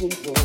people.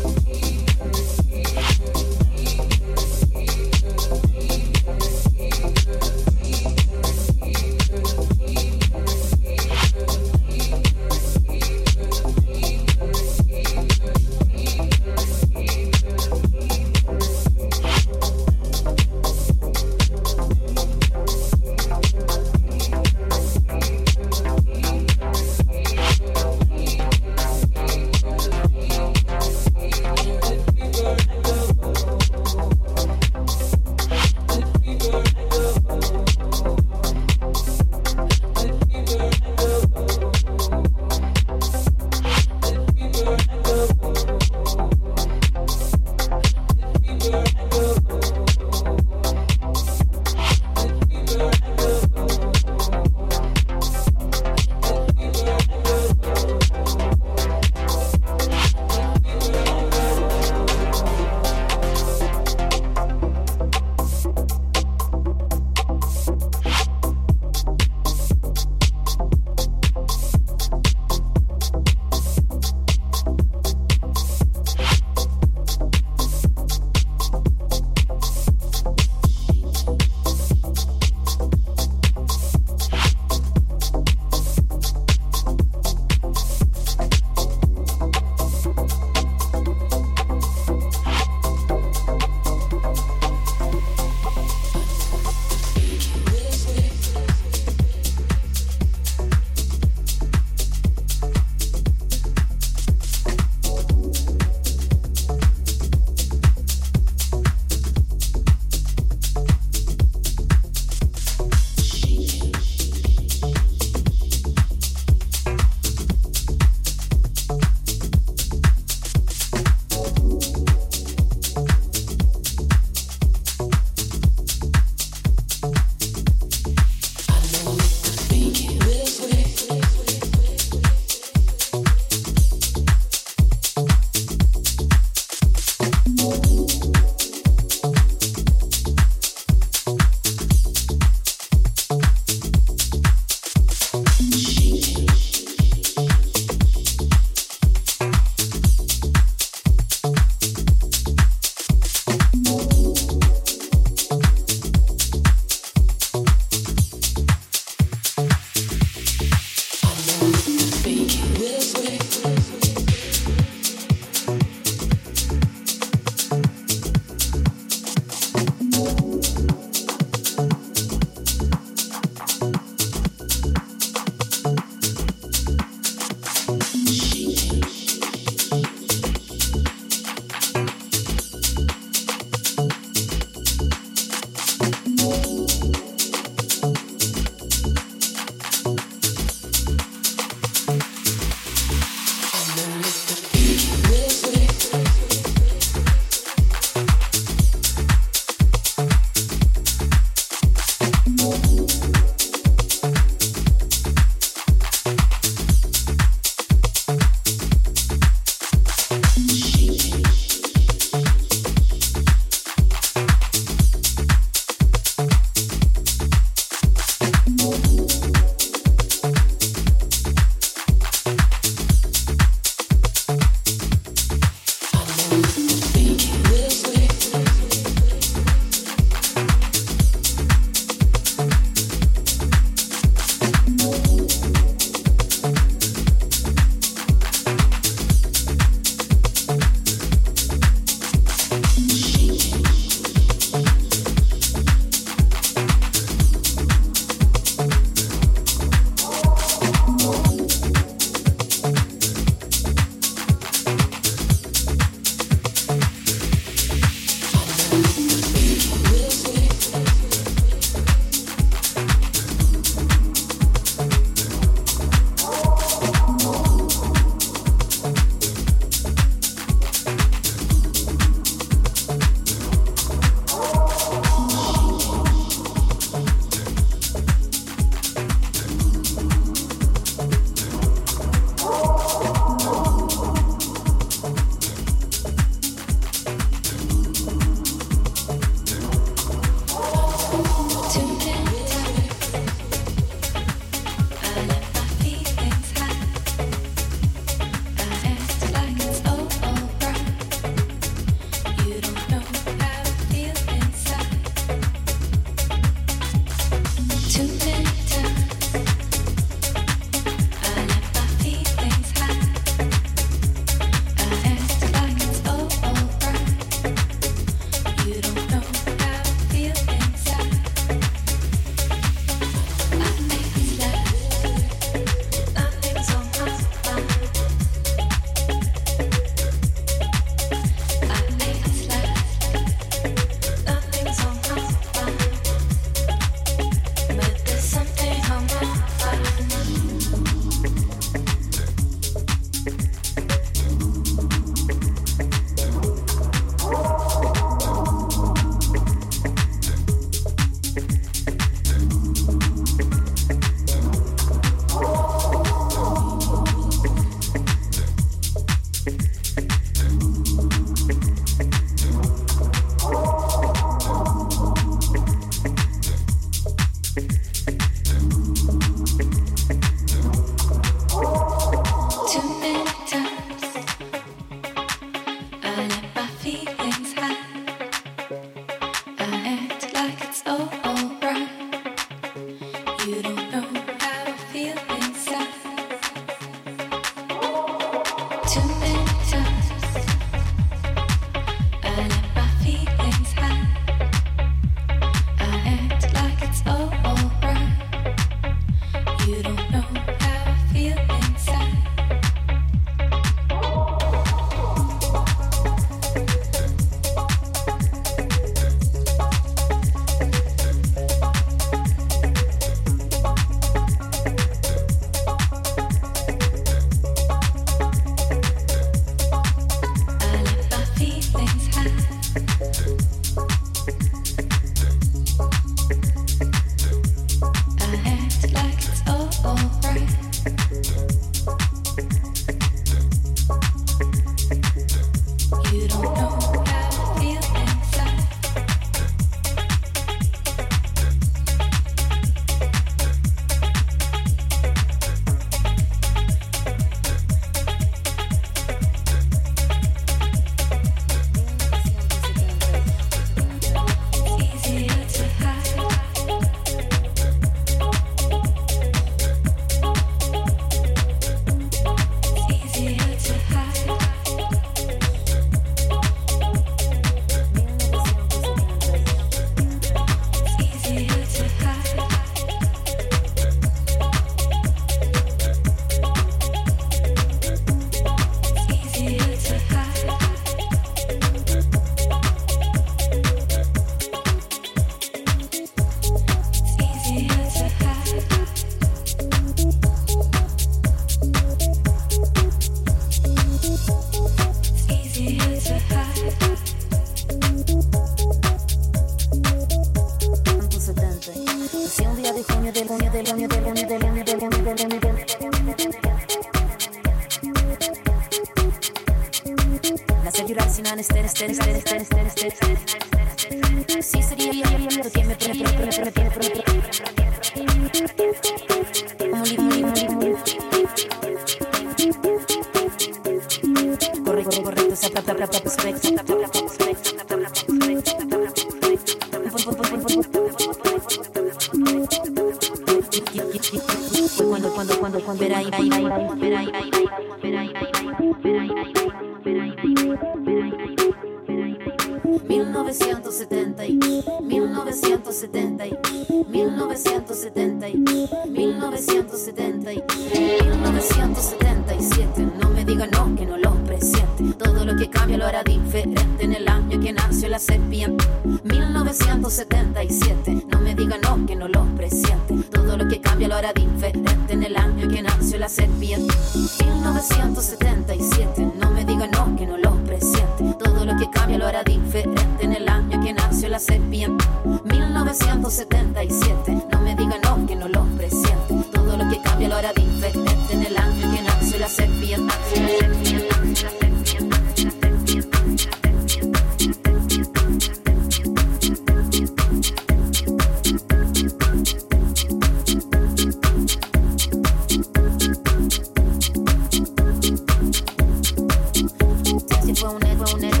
1977.